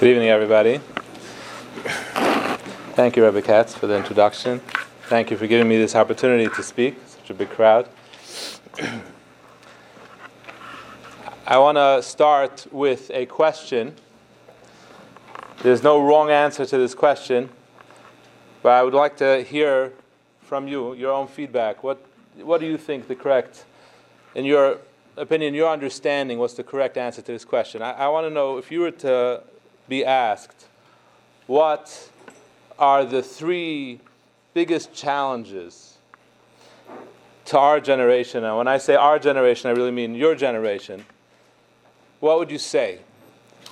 Good evening, everybody. Thank you, Rebbe Katz, for the introduction. Thank you for giving me this opportunity to speak, such a big crowd. I want to start with a question. There's no wrong answer to this question, but I would like to hear from you your own feedback. What, what do you think the correct, in your opinion, your understanding, what's the correct answer to this question? I, I want to know if you were to be asked, what are the three biggest challenges to our generation? And when I say our generation, I really mean your generation. What would you say?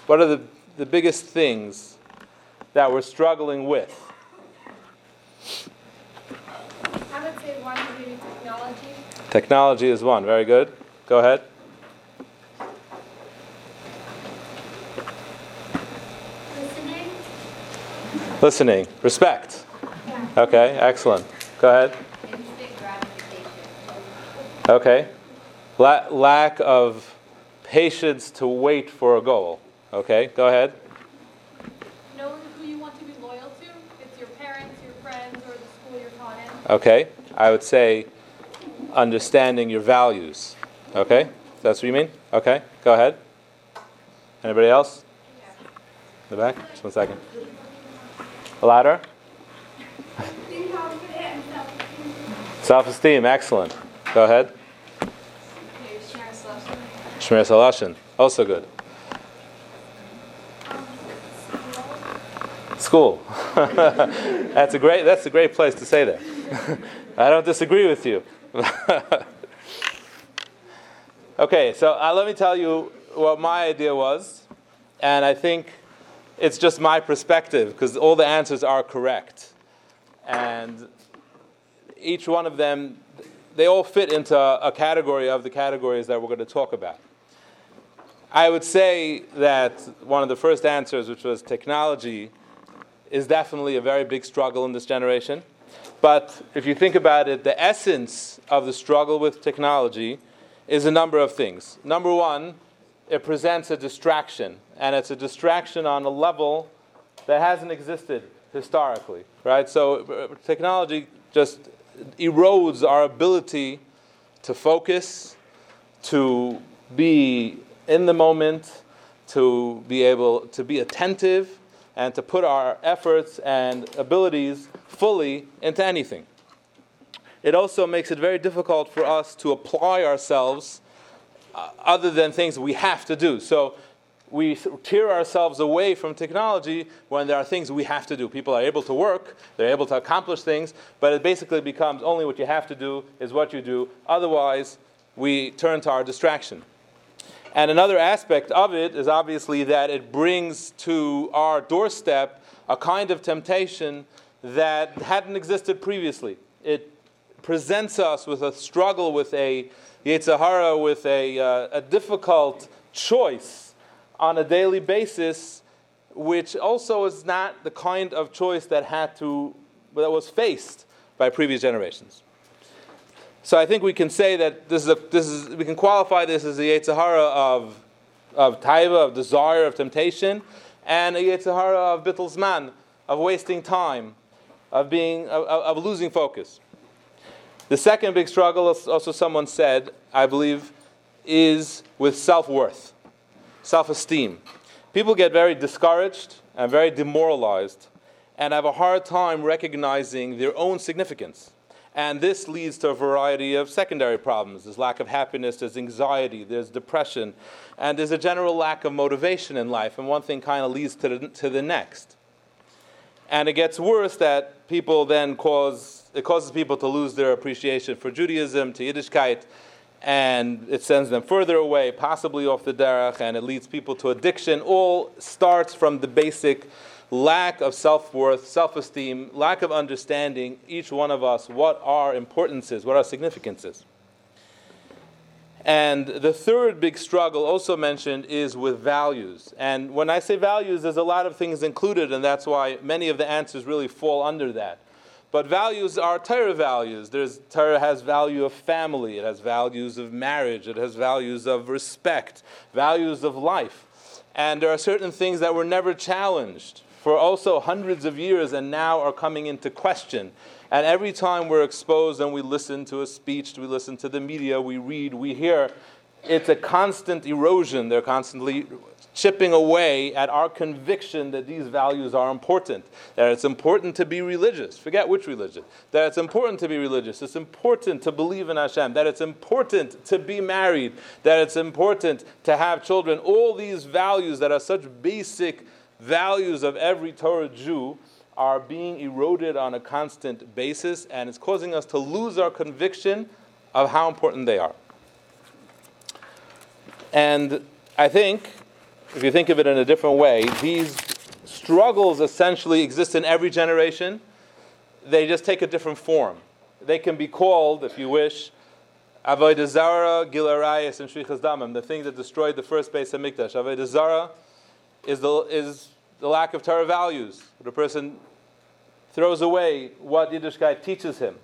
What are the, the biggest things that we're struggling with? I would say one would be technology. Technology is one. Very good. Go ahead. Listening. Respect. Okay, excellent. Go ahead. Okay. La- lack of patience to wait for a goal. Okay, go ahead. Knowing who you want to be loyal to. It's your parents, your friends, or the school you're taught in. Okay, I would say understanding your values. Okay, that's what you mean? Okay, go ahead. Anybody else? In the back? Just one second. Louder? Self esteem, excellent. Go ahead. Shmiras Halashon, also good. School. that's a great that's a great place to say that. I don't disagree with you. okay, so uh, let me tell you what my idea was, and I think it's just my perspective because all the answers are correct, and each one of them, they all fit into a category of the categories that we're going to talk about. I would say that one of the first answers, which was technology, is definitely a very big struggle in this generation. But if you think about it, the essence of the struggle with technology is a number of things. Number one, it presents a distraction, and it's a distraction on a level that hasn't existed historically, right? So uh, technology just erodes our ability to focus, to be in the moment, to be able to be attentive, and to put our efforts and abilities fully into anything. It also makes it very difficult for us to apply ourselves Uh, other than things we have to do. So we tear ourselves away from technology when there are things we have to do. People are able to work, they're able to accomplish things, but it basically becomes only what you have to do is what you do. Otherwise, we turn to our distraction. And another aspect of it is obviously that it brings to our doorstep a kind of temptation that hadn't existed previously. It presents us with a struggle, with a Yetzer Hara, with a, uh, a difficult choice on a daily basis, which also is not the kind of choice that had to that was faced by previous generations. So I think we can say that this is, a, this is we can qualify this as Yetzer Hara of of taiva, of desire, of temptation, and a Yetzer of bittul zman, of wasting time, of being of, of losing focus. The second big struggle, also someone said, I believe, is with self worth, self esteem. People get very discouraged and very demoralized and have a hard time recognizing their own significance. And this leads to a variety of secondary problems. There's lack of happiness, there's anxiety, there's depression, and there's a general lack of motivation in life. And one thing kind of leads to the, to the next. And it gets worse that people then cause, it causes people to lose their appreciation for Judaism, to Yiddishkeit, and it sends them further away, possibly off the derech, and it leads people to addiction. All starts from the basic lack of self worth, self esteem, lack of understanding, each one of us, what our importance is, what our significance is. And the third big struggle, also mentioned, is with values. And when I say values, there's a lot of things included, and that's why many of the answers really fall under that. But values are Torah values. There's, Torah has value of family, it has values of marriage, it has values of respect, values of life. And there are certain things that were never challenged for also hundreds of years and now are coming into question. And every time we're exposed and we listen to a speech, we listen to the media, we read, we hear, it's a constant erosion. They're constantly chipping away at our conviction that these values are important, that it's important to be religious. Forget which religion. That it's important to be religious. It's important to believe in Hashem. That it's important to be married. That it's important to have children. All these values that are such basic values of every Torah Jew are being eroded on a constant basis, and it's causing us to lose our conviction of how important they are. And I think if you think of it in a different way, these struggles essentially exist in every generation. They just take a different form. They can be called, if you wish, Avodah Zara, Gil and Shfichas Damim, the thing that destroyed the first Beis Hamikdash. Avodah Zara is the, is the lack of Torah values. The person throws away what Yiddishkeit teaches him.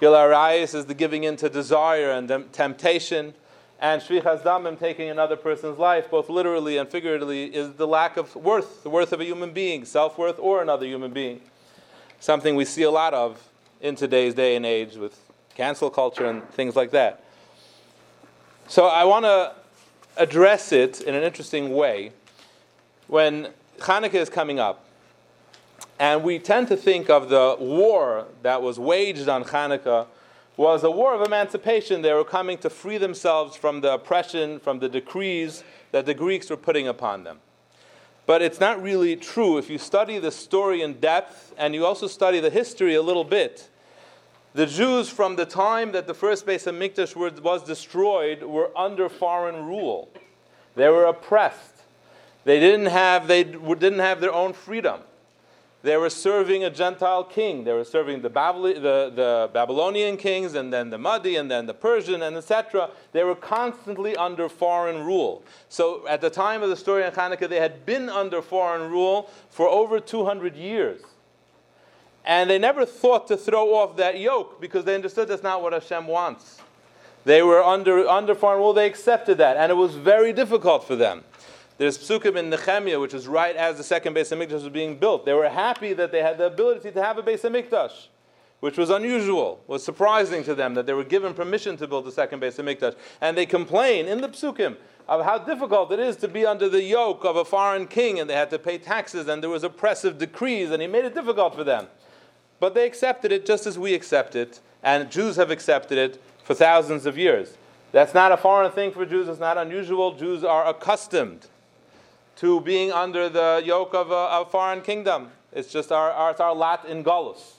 Gil is the giving in to desire and temptation and shfichas damim, taking another person's life, both literally and figuratively, is the lack of worth, the worth of a human being, self worth or another human being. Something we see a lot of in today's day and age with cancel culture and things like that. So I want to address it in an interesting way when Hanukkah is coming up. And we tend to think of the war that was waged on Hanukkah was a war of emancipation. They were coming to free themselves from the oppression, from the decrees that the Greeks were putting upon them. But it's not really true. If you study the story in depth and you also study the history a little bit, the Jews, from the time that the first Beis Hamikdash was destroyed, were under foreign rule. They were oppressed. They didn't have, they didn't have their own freedom. They were serving a Gentile king. They were serving the, the, the Babylonian kings, and then the Madi, and then the Persian, and etc. They were constantly under foreign rule. So at the time of the story in Hanukkah, they had been under foreign rule for over 200 years. And they never thought to throw off that yoke because they understood that's not what Hashem wants. They were under, under foreign rule, they accepted that, and it was very difficult for them. There's psukim in Nehemiah, which is right as the second Beis Hamikdash was being built. They were happy that they had the ability to have a Beis Hamikdash, which was unusual, was surprising to them that they were given permission to build the second Beis Hamikdash. And they complain in the psukim of how difficult it is to be under the yoke of a foreign king, and they had to pay taxes, and there was oppressive decrees, and he made it difficult for them. But they accepted it just as we accept it, and Jews have accepted it for thousands of years. That's not a foreign thing for Jews, it's not unusual. Jews are accustomed to being under the yoke of a, a foreign kingdom. It's just our, our, it's our lot in Galus.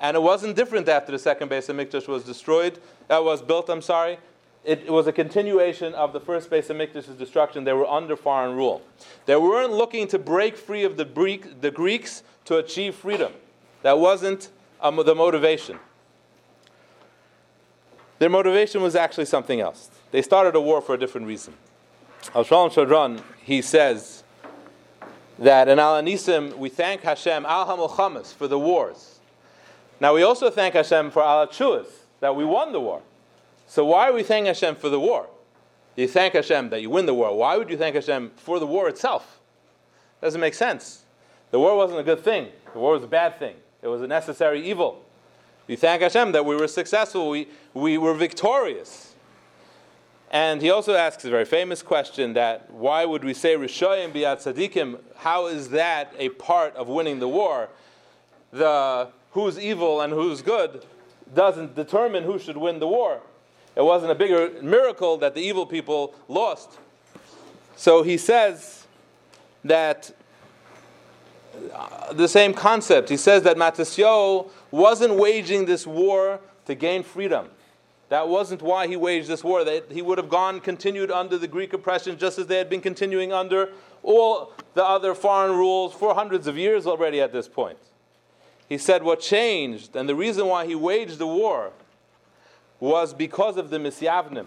And it wasn't different after the second Beis Hamikdash was destroyed, uh, was built, I'm sorry. It, it, was a continuation of the first Beis Hamikdash's destruction. They were under foreign rule. They weren't looking to break free of the, Greek, the Greeks to achieve freedom. That wasn't um, the motivation. Their motivation was actually something else. They started a war for a different reason. Al Shalom Shadran, he says that in Al HaNisim, we thank Hashem, Al HaMilchamas, for the wars. Now, we also thank Hashem for Al that we won the war. So, why are we thanking Hashem for the war? You thank Hashem that you win the war. Why would you thank Hashem for the war itself? Doesn't make sense. The war wasn't a good thing, the war was a bad thing, it was a necessary evil. We thank Hashem that we were successful, we, we were victorious. And he also asks a very famous question that why would we say Rishoyim biat tzadikim? How is that a part of winning the war? The who's evil and who's good doesn't determine who should win the war. It wasn't a bigger miracle that the evil people lost. So he says that uh, the same concept. He says that Matisyo wasn't waging this war to gain freedom. That wasn't why he waged this war. That he would have gone, continued under the Greek oppression just as they had been continuing under all the other foreign rules for hundreds of years already at this point. He said what changed, and the reason why he waged the war was because of the Misyavnim,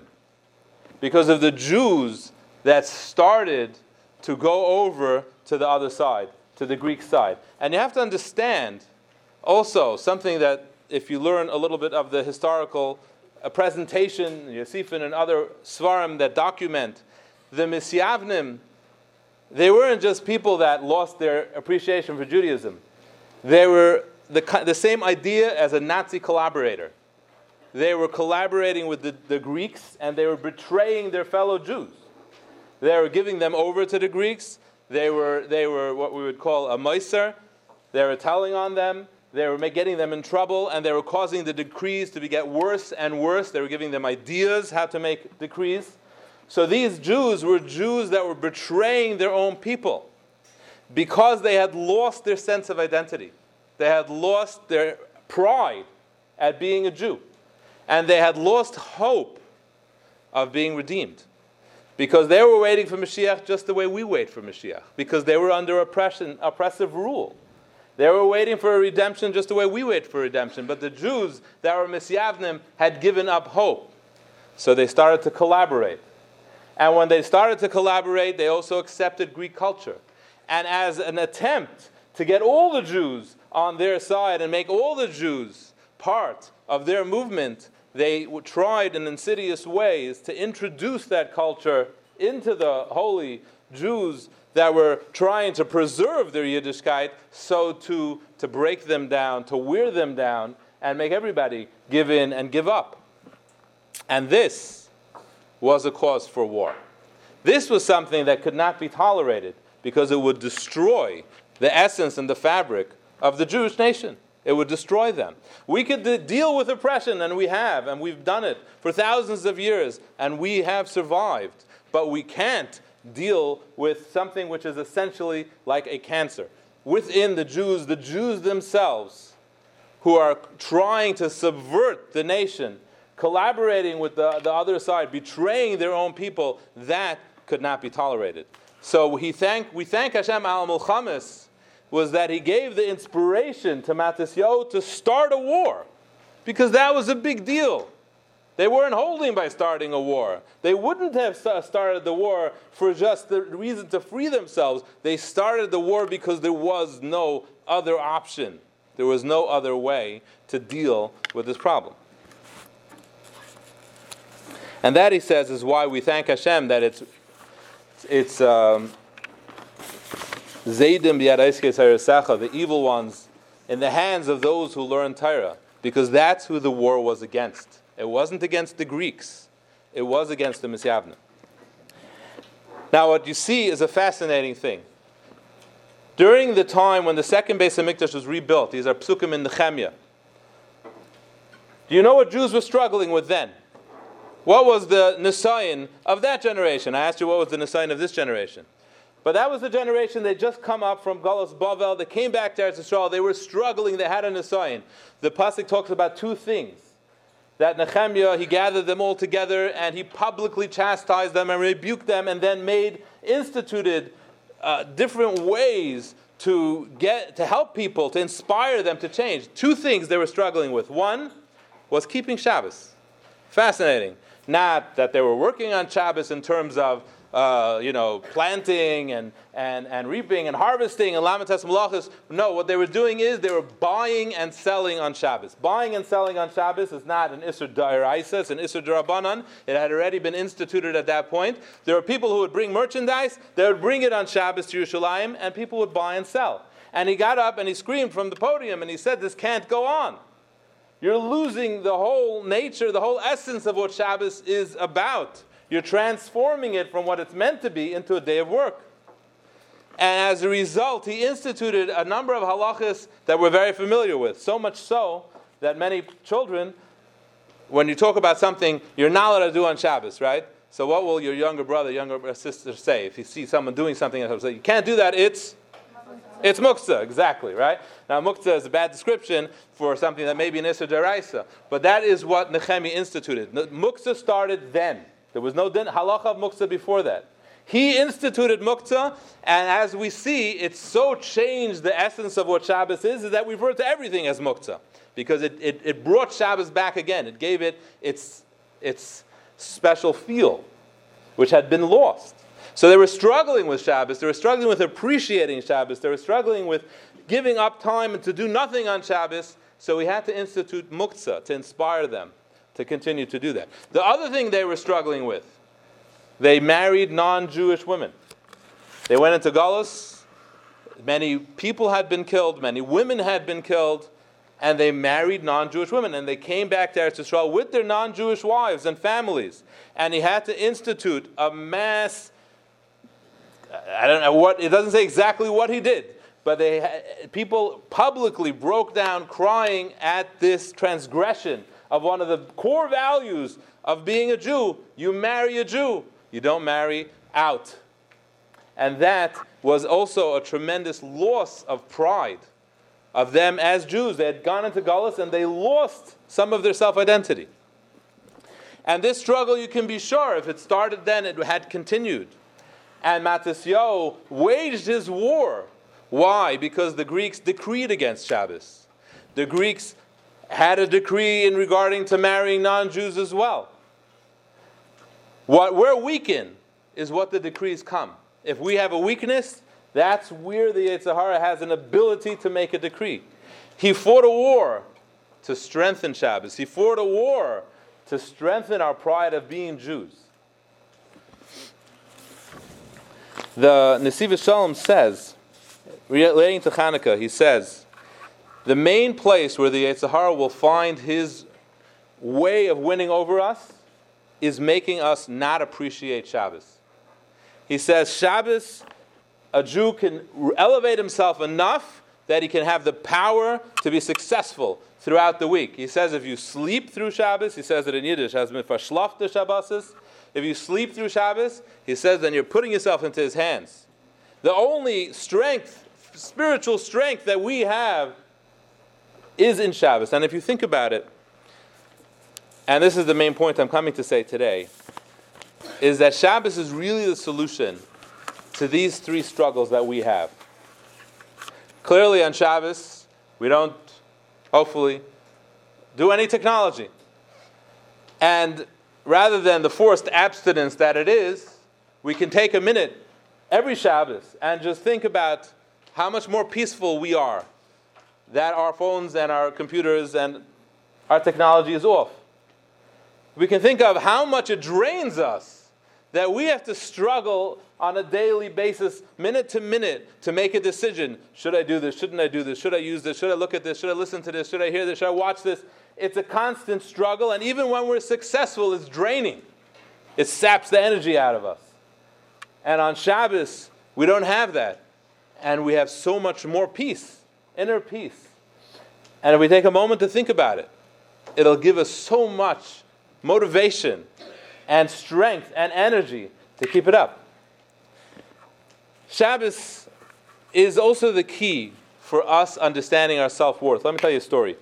because of the Jews that started to go over to the other side, to the Greek side. And you have to understand also something that, if you learn a little bit of the historical a presentation, Yosifin and other svarim that document the Misyavnim they weren't just people that lost their appreciation for Judaism. They were the, the same idea as a Nazi collaborator. They were collaborating with the, the Greeks and they were betraying their fellow Jews. They were giving them over to the Greeks. They were, they were what we would call a Meiser. They were telling on them. They were getting them in trouble, and they were causing the decrees to get worse and worse. They were giving them ideas how to make decrees. So these Jews were Jews that were betraying their own people because they had lost their sense of identity. They had lost their pride at being a Jew. And they had lost hope of being redeemed. Because they were waiting for Mashiach just the way we wait for Mashiach. Because they were under oppression, oppressive rule. They were waiting for a redemption just the way we wait for redemption. But the Jews that were Misyavnim had given up hope. So they started to collaborate. And when they started to collaborate, they also accepted Greek culture. And as an attempt to get all the Jews on their side and make all the Jews part of their movement, they tried in insidious ways to introduce that culture into the holy Jews that were trying to preserve their Yiddishkeit, so to, to break them down, to wear them down, and make everybody give in and give up. And this was a cause for war. This was something that could not be tolerated because it would destroy the essence and the fabric of the Jewish nation. It would destroy them. We could de- deal with oppression, and we have, and we've done it for thousands of years, and we have survived. But we can't deal with something which is essentially like a cancer. Within the Jews, the Jews themselves, who are trying to subvert the nation, collaborating with the, the other side, betraying their own people, that could not be tolerated. So he thank, we thank Hashem al Mulchamis was that he gave the inspiration to Matisyahu to start a war, because that was a big deal. They weren't holding by starting a war. They wouldn't have started the war for just the reason to free themselves. They started the war because there was no other option. There was no other way to deal with this problem. And that, he says, is why we thank Hashem that it's, it's um, the evil ones, in the hands of those who learn Torah, because that's who the war was against. It wasn't against the Greeks, it was against the Misyavnim. Now, what you see is a fascinating thing. During the time when the second Beis Hamikdash was rebuilt, these are psukim in Nehemiah. Do you know what Jews were struggling with then? What was the Nisayan of that generation? I asked you what was the Nisayan of this generation. But that was the generation that just come up from Galus Bavel. They came back to Eretz Yisrael. They were struggling. They had a Nisayan. The pasuk talks about two things that Nehemiah, he gathered them all together and he publicly chastised them and rebuked them and then made, instituted uh, different ways to get, to help people, to inspire them to change. Two things they were struggling with. One was keeping Shabbos. Fascinating. Not that they were working on Shabbos in terms of uh, you know, planting and, and, and reaping and harvesting and lamentas malachas. No, what they were doing is they were buying and selling on Shabbos. Buying and selling on Shabbos is not an Isser Da'iraisa, it's an Isser Darabanan. It had already been instituted at that point. There were people who would bring merchandise, they would bring it on Shabbos to Yerushalayim, and people would buy and sell. And he got up and he screamed from the podium and he said, This can't go on. You're losing the whole nature, the whole essence of what Shabbos is about. You're transforming it from what it's meant to be into a day of work. And as a result, he instituted a number of halachas that we're very familiar with. So much so that many children, when you talk about something you're not allowed to do on Shabbos, right? So what will your younger brother, younger sister say if you see someone doing something and say, you can't do that, it's it's muktzah, exactly, right? Now, muktzah is a bad description for something that may be an Issa deraisa, but that is what Nehemiah instituted. Muktzah started then. There was no din, halacha of muktzah before that. He instituted muktzah, and as we see, it so changed the essence of what Shabbos is, is that we refer to everything as muktzah. Because it, it, it brought Shabbos back again. It gave it its, its special feel, which had been lost. So they were struggling with Shabbos. They were struggling with appreciating Shabbos. They were struggling with giving up time and to do nothing on Shabbos. So we had to institute muktzah to inspire them to continue to do that. The other thing they were struggling with, they married non Jewish women. They went into Galus. Many people had been killed, many women had been killed, and they married non Jewish women. And they came back to Eretz Yisrael with their non Jewish wives and families. And he had to institute a mass. I don't know what, it doesn't say exactly what he did, but they, people publicly broke down crying at this transgression of one of the core values of being a Jew. You marry a Jew, you don't marry out. And that was also a tremendous loss of pride of them as Jews. They had gone into Gullus and they lost some of their self identity. And this struggle, you can be sure, if it started then, it had continued. And Matisyahu waged his war. Why? Because the Greeks decreed against Shabbos. The Greeks had a decree in regarding to marrying non-Jews as well. What we're weak in is what the decrees come. If we have a weakness, that's where the Yetzer Hara has an ability to make a decree. He fought a war to strengthen Shabbos. He fought a war to strengthen our pride of being Jews. The Nesiv Shalom says, relating to Hanukkah, he says, the main place where the Yetzer Hara will find his way of winning over us is making us not appreciate Shabbos. He says Shabbos a Jew can elevate himself enough that he can have the power to be successful throughout the week. He says if you sleep through Shabbos, he says it in Yiddish, has been verschlafte Shabbosis. If you sleep through Shabbos, he says then you're putting yourself into his hands. The only strength, spiritual strength that we have is in Shabbos. And if you think about it, and this is the main point I'm coming to say today, is that Shabbos is really the solution to these three struggles that we have. Clearly, on Shabbos, we don't, hopefully, do any technology. And rather than the forced abstinence that it is, we can take a minute every Shabbos and just think about how much more peaceful we are that our phones and our computers and our technology is off. We can think of how much it drains us that we have to struggle on a daily basis, minute to minute, to make a decision. Should I do this? Shouldn't I do this? Should I use this? Should I look at this? Should I listen to this? Should I hear this? Should I watch this? It's a constant struggle, and even when we're successful, it's draining. It saps the energy out of us. And on Shabbos, we don't have that. And we have so much more peace, inner peace. And if we take a moment to think about it, it'll give us so much motivation and strength and energy to keep it up. Shabbos is also the key for us understanding our self worth. Let me tell you a story.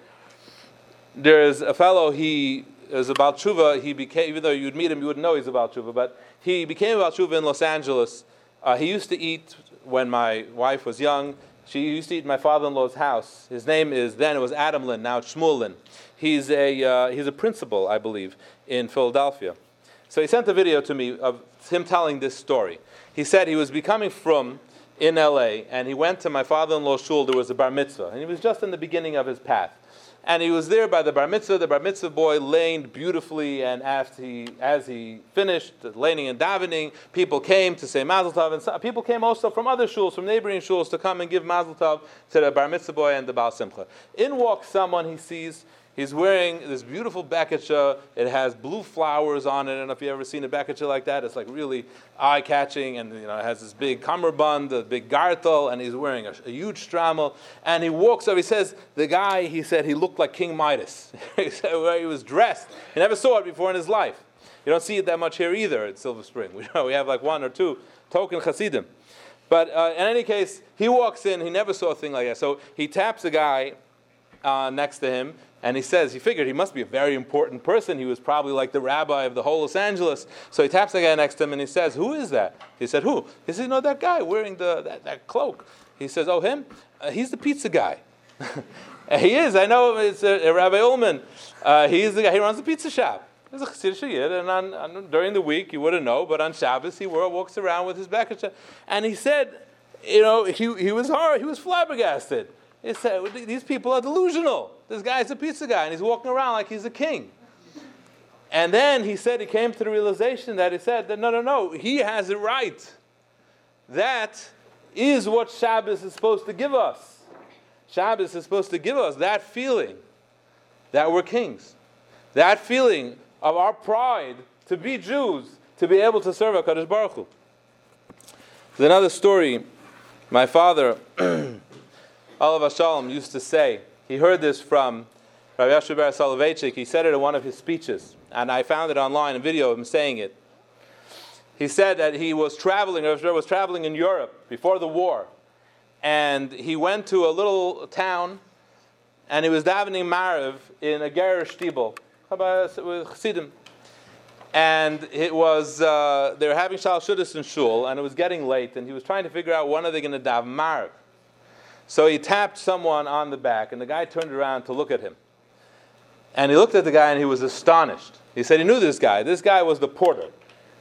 There's a fellow, he is about tshuva. He became, even though you'd meet him, you wouldn't know he's about tshuva, but he became about tshuva in Los Angeles. Uh, he used to eat when my wife was young. She used to eat my father-in-law's house. His name is then it was Adam Lin, now Shmuel Lin. He's a uh, he's a principal, I believe, in Philadelphia. So he sent a video to me of him telling this story. He said he was becoming from in LA and he went to my father in law's shul. There was a bar mitzvah, and he was just in the beginning of his path. And he was there by the bar mitzvah. The bar mitzvah boy laned beautifully, and after he, as he finished laning and davening, people came to say mazel tov, and people came also from other shuls, from neighboring shuls, to come and give mazel tov to the bar mitzvah boy and the baal simcha. In walks someone he sees He's wearing this beautiful beketcha. It has blue flowers on it. I don't know if you've ever seen a beketcha like that. It's like really eye-catching, and you know, it has this big cummerbund, a big gartel, and he's wearing a, a huge strammel. And he walks over. He says, the guy, he said, he looked like King Midas. he said, where he was dressed. He never saw it before in his life. You don't see it that much here either at Silver Spring. We, we have like one or two token Hasidim. But uh, in any case, he walks in. He never saw a thing like that. So he taps a guy uh, next to him, and he says, he figured he must be a very important person. He was probably like the rabbi of the whole Los Angeles. So he taps the guy next to him and he says, Who is that? He said, Who? He said, No, that guy wearing the, that, that cloak. He says, Oh, him? Uh, he's the pizza guy. he is. I know it's a Rabbi Ullman. Uh, he's the guy, he runs the pizza shop. He's a Chassidish Yid, and on, on, during the week, you wouldn't know, but on Shabbos, he walks around with his back. And he said, you know, he, he was hard, he was flabbergasted. He said, These people are delusional. This guy's a pizza guy, and he's walking around like he's a king. And then he said he came to the realization that he said that no, no, no, he has it right. That is what Shabbos is supposed to give us. Shabbos is supposed to give us that feeling that we're kings, that feeling of our pride to be Jews, to be able to serve HaKadosh Baruch Hu. There's another story. My father, Olav Shalom, used to say, he heard this from Rabbi Bar Soloveitchik. He said it in one of his speeches, and I found it online, a video of him saying it. He said that he was traveling, Rabbi was traveling in Europe before the war, and he went to a little town, and he was davening Mariv in a Gerish Shtibel, with Chassidim. And it was, uh, they were having Shal Shuddis in Shul, and it was getting late, and he was trying to figure out when are they going to daven Mariv. So he tapped someone on the back, and the guy turned around to look at him. And he looked at the guy, and he was astonished. He said he knew this guy. This guy was the porter.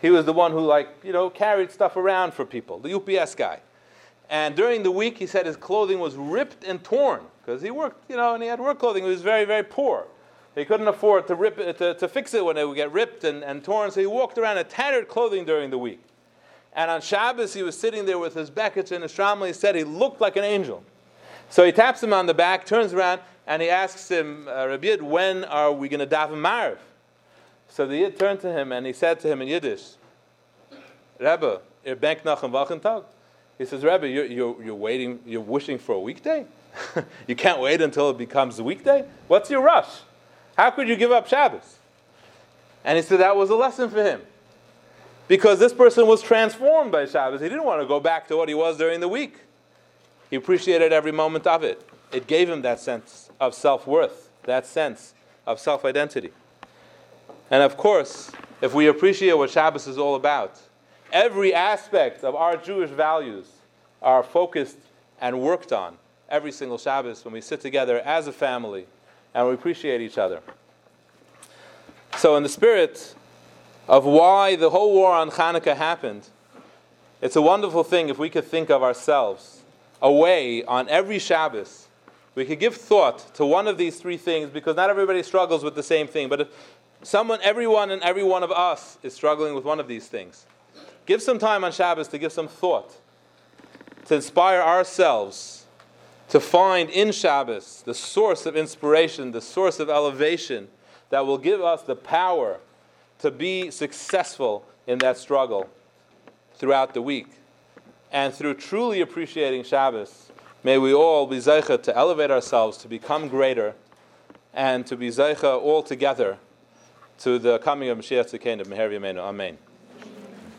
He was the one who, like, you know, carried stuff around for people, the UPS guy. And during the week, he said his clothing was ripped and torn because he worked, you know, and he had work clothing. He was very, very poor. He couldn't afford to, rip it, to, to fix it when it would get ripped and, and torn, so he walked around in tattered clothing during the week. And on Shabbos, he was sitting there with his Bekach and his Shramli. He said he looked like an angel. So he taps him on the back, turns around, and he asks him, uh, Rabbi Yid, when are we going to daven Mariv? So the Yid turned to him and he said to him in Yiddish, Rebbe, er bank nach am Wochentag? He says, Rebbe, you're, you're, you're waiting, you're wishing for a weekday? you can't wait until it becomes a weekday? What's your rush? How could you give up Shabbos? And he said that was a lesson for him. Because this person was transformed by Shabbos. He didn't want to go back to what he was during the week. He appreciated every moment of it. It gave him that sense of self worth, that sense of self identity. And of course, if we appreciate what Shabbos is all about, every aspect of our Jewish values are focused and worked on every single Shabbos when we sit together as a family and we appreciate each other. So, in the spirit of why the whole war on Hanukkah happened, it's a wonderful thing if we could think of ourselves a way on every Shabbos. We could give thought to one of these three things because not everybody struggles with the same thing. But if someone, everyone, and every one of us is struggling with one of these things, give some time on Shabbos to give some thought, to inspire ourselves to find in Shabbos the source of inspiration, the source of elevation that will give us the power to be successful in that struggle throughout the week. And through truly appreciating Shabbos, may we all be zeicha to elevate ourselves, to become greater, and to be zeicha all together to the coming of Mashiach Tzidkenu, Meher Amen.